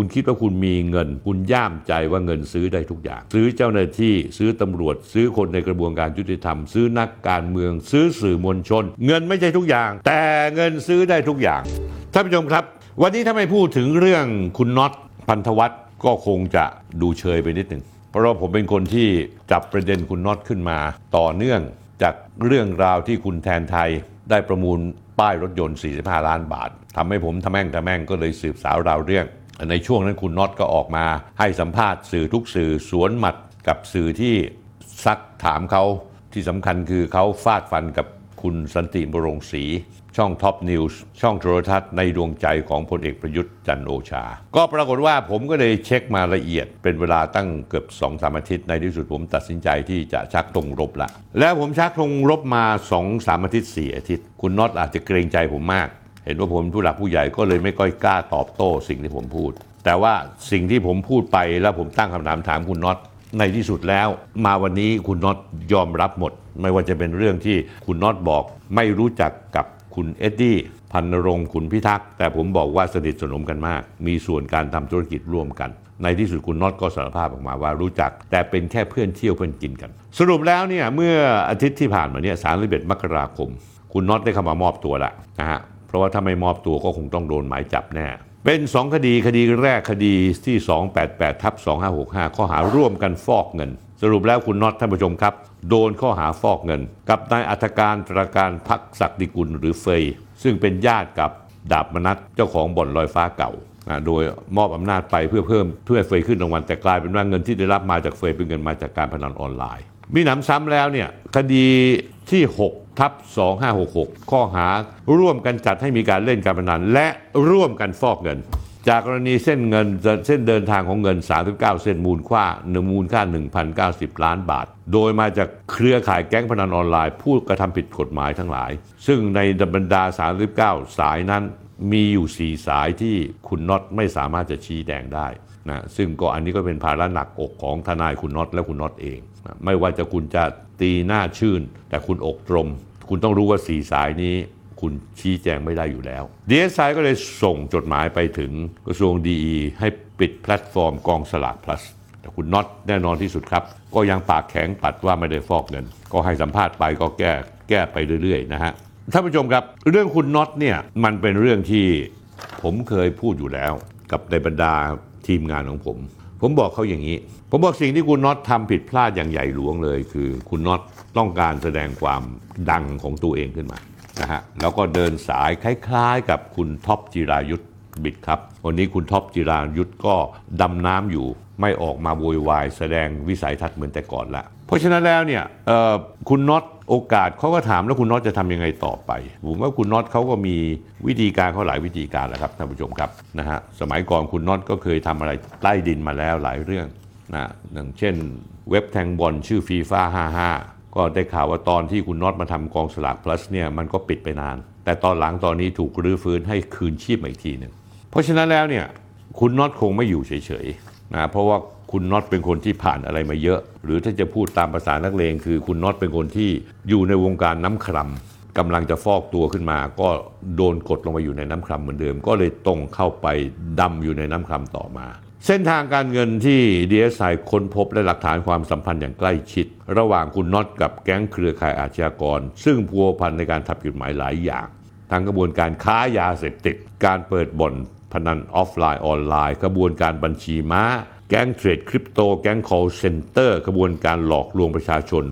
คุณคิดว่าคุณมีเงิน คุณย่ามใจว่าเงินซื้อได้ทุกอย่าง ซื้อเจ้าหน้าที่ ซื้อตำรวจ ซื้อคนในกระบวนการยุติธรรม ซื้อนักการเมือง ซื้อสื่อมวลชน เงินไม่ใช่ทุกอย่าง แต่เงินซื้อได้ทุกอย่างท่านผู้ชมครับ วันนี้ถ้าไม่พูดถึงเรื่องคุณน็อตพันธวัฒน์ก็คงจะดูเชยไปนิดหนึ่งเพราะผมเป็นคนที่จับประเด็นคุณน็อตขึ้นมา ต่อเนื่องจากเรื่องราวที่คุณแทนไทยได้ประมูลป้ายรถยนต์ 45 ล้านบาททำให้ผมทำแม่งทำแม่งก็เลยสืบสาวราวเรื่อง ในช่วงนั้นคุณน็อตก็ออกมาให้สัมภาษณ์สื่อทุกสื่อสวนหมัดกับสื่อที่ซักถามเขาที่สำคัญคือเขาฟาดฟันกับคุณสันติบรงศรีช่องท็อปนิวส์ช่องโทรทัศน์ในดวงใจของพลเอกประยุทธ์จันทร์โอชา ก็ปรากฏว่าผมก็เลยเช็คมาละเอียด เป็นเวลาตั้งเกือบ2อสามอาทิตย์ในที่สุดผมตัดสินใจที่จะชักธงรบละ แล้วผมชักธงรบมา2อสามอาทิตย์สี่อาทิตย์ คุณน็อตอาจจะเกรงใจผมมาก เห็นว่าผมผู้หลักผู้ใหญ่ก็เลยไม่ค่อยกล้าตอบโต้สิ่งที่ผมพูด แต่ว่าสิ่งที่ผมพูดไปแล้วผมตั้งคำถามถามคุณน็อตในที่สุดแล้ว มาวันนี้คุณน็อตยอมรับหมด ไม่ว่าจะเป็นเรื่องที่คุณน็อตบอกไม่รู้จักกับคุณเอ็ดดี้พันรงค์ขุนพิทักษ์แต่ผมบอกว่าสนิทสนมกันมาก มีส่วนการทำธุรกิจร่วมกัน ในที่สุดคุณน็อตก็สารภาพออกมาว่ารู้จัก แต่เป็นแค่เพื่อนเที่ยวเพื่อนกินกัน สรุปแล้วเนี่ยเมื่ออาทิตย์ที่ผ่านมาเนี่ยสามสิบเอ็ดมกราคม คุณน็อตได้เข้ามามอบตัวแล้วะฮะ เพราะว่าถ้าไม่มอบตัวก็คงต้องโดนหมายจับแน่ เป็น 2 คดีคดีแรกคดีที่ 288ทับ2565 ข้อหาร่วมกันฟอกเงิน สรุปแล้วคุณน็อตท่านผู้ชมครับ โดนข้อหาฟอกเงิน กับนายอัธการตราการพักศักดิกุลหรือเฟย ซึ่งเป็นญาติกับดาบมนัทเจ้าของบ่อนลอยฟ้าเก่าโดยมอบอำนาจไปเพื่อเพิ่มเพื่อเฟยขึ้นรางวัลแต่กลายเป็นว่าเงินที่ได้รับมาจากเฟยเป็นเงินมาจากการพนันออนไลน์ มีหนำซ้ำแล้วเนี่ยคดีที่ 6 ทับ2566 ข้อหาร่วมกันจัดให้มีการเล่นการพนัน และร่วมกันฟอกเงิน จากกรณีเส้นเงินเส้นเดินทางของเงิน 39 เส้นมูลค่าหนึ่งมูลค่า 1,090 ล้านบาท โดยมาจากเครือข่ายแก๊งพนันออนไลน์ ผู้กระทำผิดกฎหมายทั้งหลาย ซึ่งในบรรดา 39 สายนั้นมีอยู่ 4 สายที่คุณน็อตไม่สามารถจะชี้แจงได้นะซึ่งก็อันนี้ก็เป็นภาระหนักอกของทนายคุณน็อตและคุณน็อตเองนะไม่ว่าจะคุณจะตีหน้าชื่น แต่คุณอกตรม คุณต้องรู้ว่า4สายนี้คุณชี้แจงไม่ได้อยู่แล้ว DSI ก็เลยส่งจดหมายไปถึงกระทรวงดีให้ปิดแพลตฟอร์มกองสลาก plus แต่คุณน็อตแน่นอนที่สุดครับ ก็ยังปากแข็งปัดว่าไม่ได้ฟอกเงิน ก็ให้สัมภาษณ์ไปก็แก้แก้ไปเรื่อยๆนะฮะท่านผู้ชมครับ เรื่องคุณน็อตเนี่ยมันเป็นเรื่องที่ผมเคยพูดอยู่แล้ว กับในบรรดาทีมงานของผม ผมบอกเขาอย่างนี้ ผมบอกสิ่งที่คุณน็อตทำผิดพลาดอย่างใหญ่หลวงเลย คือคุณน็อตต้องการแสดงความดังของตัวเองขึ้นมานะฮะแล้วก็เดินสายคล้ายๆ กับคุณท็อปจิรายุทธบิดครับวันนี้คุณท็อปจิรายุทธก็ดำน้ำอยู่ไม่ออกมาโวยวายแสดงวิสัยทัศน์เหมือนแต่ก่อนละเพราะฉะนั้นแล้วเนี่ยคุณน็อตโอกาสเขาก็ถามแล้วคุณน็อตจะทำยังไงต่อไป ผมว่าคุณน็อตเขาก็มีวิธีการเขาหลายวิธีการแหละครับท่านผู้ชมครับนะฮะสมัยก่อนคุณน็อตก็เคยทำอะไรใต้ดินมาแล้วหลายเรื่อง นะอย่างเช่นเว็บแทงบอลชื่อฟีฟ่า55 ก็ได้ข่าวว่าตอนที่คุณน็อตมาทำกองสลาก plus เนี่ยมันก็ปิดไปนาน แต่ตอนหลังตอนนี้ถูกรื้อฟื้นให้คืนชีพมาอีกทีหนึ่งเพราะฉะนั้นแล้วเนี่ยคุณน็อตคงไม่อยู่เฉยๆนะเพราะว่าคุณน็อตเป็นคนที่ผ่านอะไรมาเยอะ หรือถ้าจะพูดตามภาษานักเลงคือคุณน็อตเป็นคนที่อยู่ในวงการน้ำครามกำลังจะฟอกตัวขึ้นมา ก็โดนกดลงมาอยู่ในน้ำครามเหมือนเดิม ก็เลยตรงเข้าไปดำอยู่ในน้ำครามต่อมา เส้นทางการเงินที่ DSI ค้นพบและหลักฐานความสัมพันธ์อย่างใกล้ชิด ระหว่างคุณน็อตกับแก๊งเครือข่ายอาชญากร ซึ่งพัวพันในการทำผิดหมายหลายอย่างทั้งกระบวนการค้ายาเสพติด การเปิดบ่อนพนันออฟไลน์ออนไลน์ กระบวนการบัญชีม้า แก๊งเทรดคริปโต แก๊ง call center กระบวนการหลอกลวงประชาชน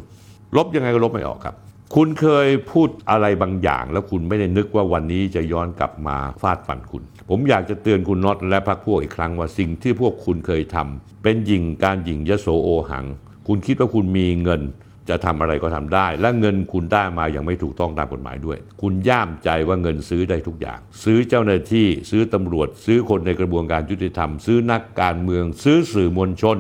ลบยังไงก็ลบไม่ออกครับ คุณเคยพูดอะไรบางอย่าง แล้วคุณไม่ได้นึกว่าวันนี้จะย้อนกลับมาฟาดฟันคุณ ผมอยากจะเตือนคุณน็อตและพรรคพวกอีกครั้งว่าสิ่งที่พวกคุณเคยทำเป็นหยิงการหยิงยโสโอหัง คุณคิดว่าคุณมีเงินจะทำอะไรก็ทำได้ และเงินคุณได้มาอย่างไม่ถูกต้องตามกฎหมายด้วย คุณย่ามใจว่าเงินซื้อได้ทุกอย่าง ซื้อเจ้าหน้าที่ซื้อตำรวจ ซื้อคนในกระบวนการยุติธรรม ซื้อนักการเมือง ซื้อสื่อมวลชน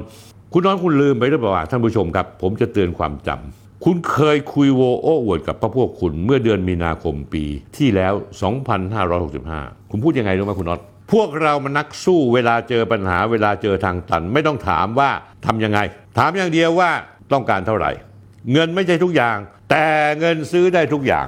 คุณน้องคุณลืมไปหรือเปล่าท่านผู้ชมครับ ผมจะเตือนความจำ คุณเคยคุยโวโอ้อวดกับพระพวกคุณเมื่อเดือนมีนาคมปีที่แล้ว 2565 คุณพูดยังไงรู้ไหมคุณน็อตพวกเรามันนักสู้เวลาเจอปัญหาเวลาเจอทางตัน ไม่ต้องถามว่าทำยังไง ถามอย่างเดียวว่าต้องการเท่าไหร่ เงินไม่ใช่ทุกอย่าง แต่เงินซื้อได้ทุกอย่าง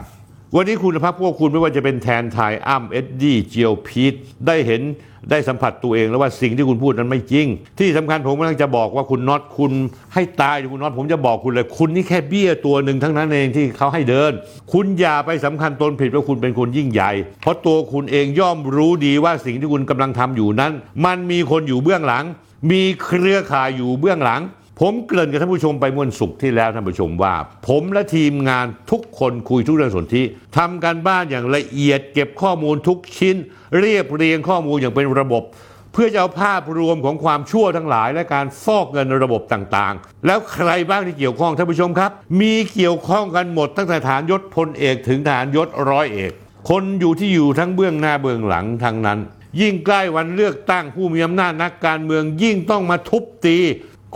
วันนี้คุณภาพพวกคุณไม่ว่าจะเป็นแทนไทยอ้ำเอ็ดดี้เจียวพีทได้เห็นได้สัมผัสตัวเองแล้วว่าสิ่งที่คุณพูดนั้นไม่จริง ที่สำคัญผมกำลังจะบอกว่าคุณน็อตคุณให้ตายคุณน็อตผมจะบอกคุณเลย คุณนี่แค่เบี้ยตัวหนึ่งทั้งนั้นเองที่เขาให้เดิน คุณอย่าไปสำคัญตนผิดว่าคุณเป็นคนยิ่งใหญ่ เพราะตัวคุณเองย่อมรู้ดีว่าสิ่งที่คุณกำลังทำอยู่นั้น มันมีคนอยู่เบื้องหลัง มีเครือข่ายอยู่เบื้องหลัง ผมเกริ่นกับท่านผู้ชมไปเมื่อวันศุกที่แล้วท่านผู้ชมว่า ผมและทีมงานทุกคนคุยทุกเรื่องสนธิทำการบ้านอย่างละเอียด เก็บข้อมูลทุกชิ้น เรียบเรียงข้อมูลอย่างเป็นระบบ เพื่อจะเอาภาพรวมของความชั่วทั้งหลาย และการฟอกเงินในระบบต่างๆ แล้วใครบ้างที่เกี่ยวข้องท่านผู้ชมครับ มีเกี่ยวข้องกันหมดตั้งแต่ฐานยศพลเอกถึงฐานยศร้อยเอก คนอยู่ที่อยู่ทั้งเบื้องหน้าเบื้องหลังทั้งนั้นยิ่งใกล้วันเลือกตั้งผู้มีอำนาจนักการเมืองยิ่งต้องมาทุบตี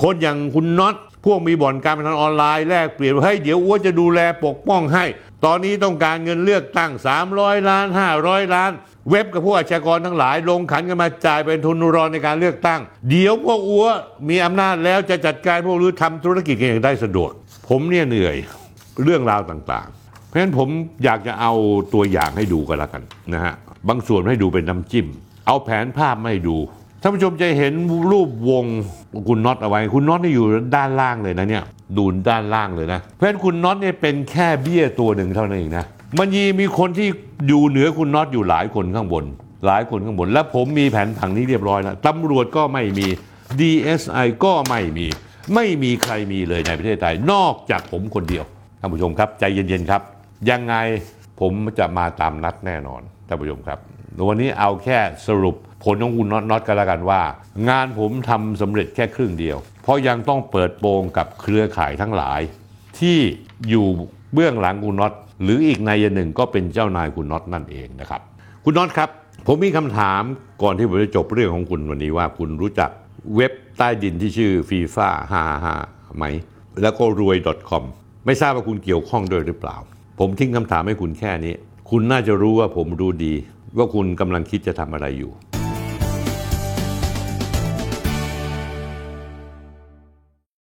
คนอย่างคุณน็อตพวกมีบ่อนการพนันออนไลน์แลกเปลี่ยนว่าเฮ้เดี๋ยวอ้วจะดูแลปกป้องให้ ตอนนี้ต้องการเงินเลือกตั้ง 300 ล้าน 500 ล้าน เว็บกับพวกอาชญากรทั้งหลาย ลงขันกันมาจ่ายเป็นทุนรอนในการเลือกตั้ง เดี๋ยวพวกอัวมีอำนาจแล้วจะจัดการพวกรือทำธุรกิจกันอย่างได้สะดวก ผมเนี่ยเหนื่อยเรื่องราวต่างๆ เพราะฉะนั้นผมอยากจะเอาตัวอย่างให้ดูกันละกันนะฮะบางส่วนให้ดูเป็นน้ำจิ้ม เอาแผนภาพมาให้ดู ท่านผู้ชมจะเห็นรูปวงคุณน็อตเอาไว้ คุณน็อตนี่อยู่ด้านล่างเลยนะเนี่ยดูด้านล่างเลยนะ เพราะฉะนั้นคุณน็อตเนี่ยเป็นแค่เบี้ยตัวหนึ่งเท่านั้นเองนะมันยีมีคนที่อยู่เหนือคุณน็อตอยู่หลายคนข้างบน หลายคนข้างบน และผมมีแผนผังนี้เรียบร้อยแล้วตำรวจก็ไม่มี DSI ก็ไม่มี ไม่มีใครมีเลยในประเทศไทยนอกจากผมคนเดียวท่านผู้ชมครับ ใจเย็นๆครับ ยังไงผมจะมาตามนัดแน่นอนท่านผู้ชมครับ วันนี้เอาแค่สรุปผลของคุณน็อตน็อตกันแล้วกันว่า งานผมทำสำเร็จแค่ครึ่งเดียว เพราะยังต้องเปิดโปงกับเครือข่ายทั้งหลาย ที่อยู่เบื้องหลังคุณน็อตหรืออีกนายหนึ่งก็เป็นเจ้านายคุณน็อตนั่นเองนะครับ คุณน็อตครับ ผมมีคำถามก่อนที่ผมจะจบเรื่องของคุณวันนี้ว่าคุณรู้จักเว็บใต้ดินที่ชื่อฟีฟ่า55ไหม แล้วก็รวย .com ไม่ทราบว่าคุณเกี่ยวข้องด้วยหรือเปล่า ผมทิ้งคำถามให้คุณแค่นี้ คุณน่าจะรู้ว่าผมรู้ดี ว่าคุณกำลังคิดจะทำอะไรอยู่